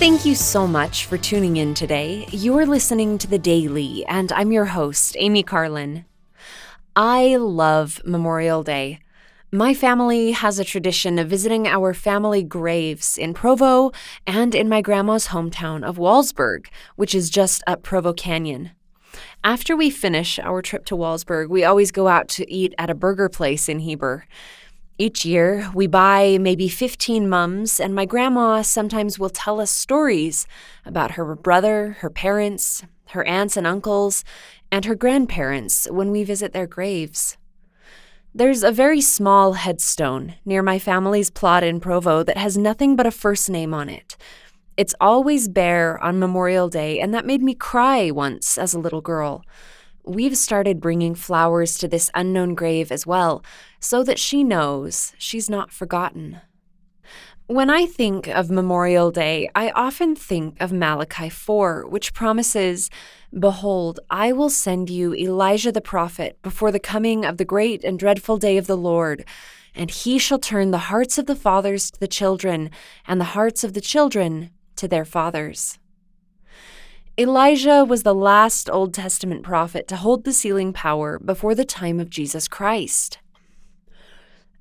Thank you so much for tuning in today. You're listening to The Daily, and I'm your host, Amy Carlin. I love Memorial Day. My family has a tradition of visiting our family graves in Provo and in my grandma's hometown of Wallsburg, which is just up Provo Canyon. After we finish our trip to Wallsburg, we always go out to eat at a burger place in Heber. Each year, we buy maybe 15 mums, and my grandma sometimes will tell us stories about her brother, her parents, her aunts and uncles, and her grandparents when we visit their graves. There's a very small headstone near my family's plot in Provo that has nothing but a first name on it. It's always bare on Memorial Day, and that made me cry once as a little girl. We've started bringing flowers to this unknown grave as well, so that she knows she's not forgotten. When I think of Memorial Day, I often think of Malachi 4, which promises, Behold, I will send you Elijah the prophet before the coming of the great and dreadful day of the Lord, and he shall turn the hearts of the fathers to the children, and the hearts of the children to their fathers. Elijah was the last Old Testament prophet to hold the sealing power before the time of Jesus Christ.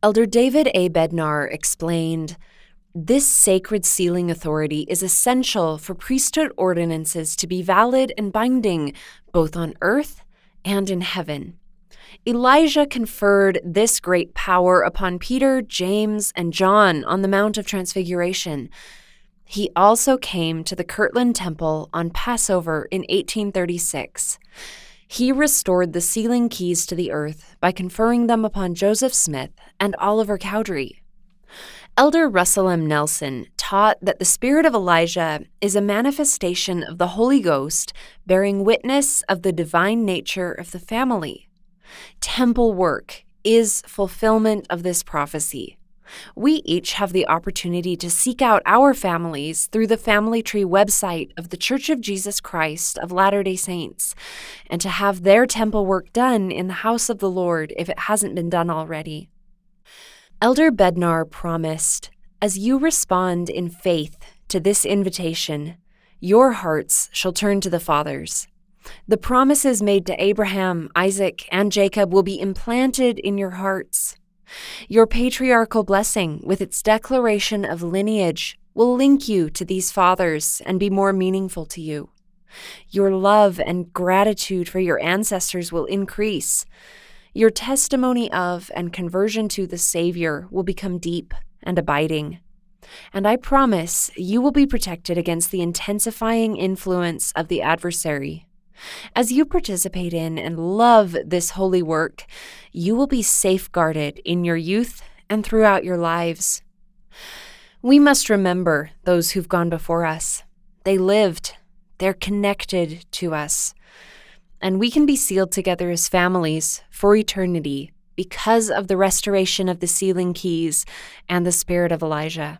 Elder David A. Bednar explained This sacred sealing authority is essential for priesthood ordinances to be valid and binding both on earth and in heaven. Elijah conferred this great power upon Peter, James, and John on the Mount of Transfiguration he also came to the Kirtland Temple on Passover in 1836. He restored the sealing keys to the earth by conferring them upon Joseph Smith and Oliver Cowdery. Elder Russell M. Nelson taught that the spirit of Elijah is a manifestation of the Holy Ghost bearing witness of the divine nature of the family. Temple work is fulfillment of this prophecy. We each have the opportunity to seek out our families through the Family Tree website of The Church of Jesus Christ of Latter day Saints, and to have their temple work done in the house of the Lord if it hasn't been done already. Elder Bednar promised, As you respond in faith to this invitation, your hearts shall turn to the fathers. The promises made to Abraham, Isaac, and Jacob will be implanted in your hearts. Your patriarchal blessing, with its declaration of lineage, will link you to these fathers and be more meaningful to you. Your love and gratitude for your ancestors will increase. Your testimony of and conversion to the Savior will become deep and abiding. And I promise you will be protected against the intensifying influence of the adversary. As you participate in and love this holy work, you will be safeguarded in your youth and throughout your lives. We must remember those who've gone before us. They lived, they're connected to us. And we can be sealed together as families for eternity because of the restoration of the sealing keys and the spirit of Elijah.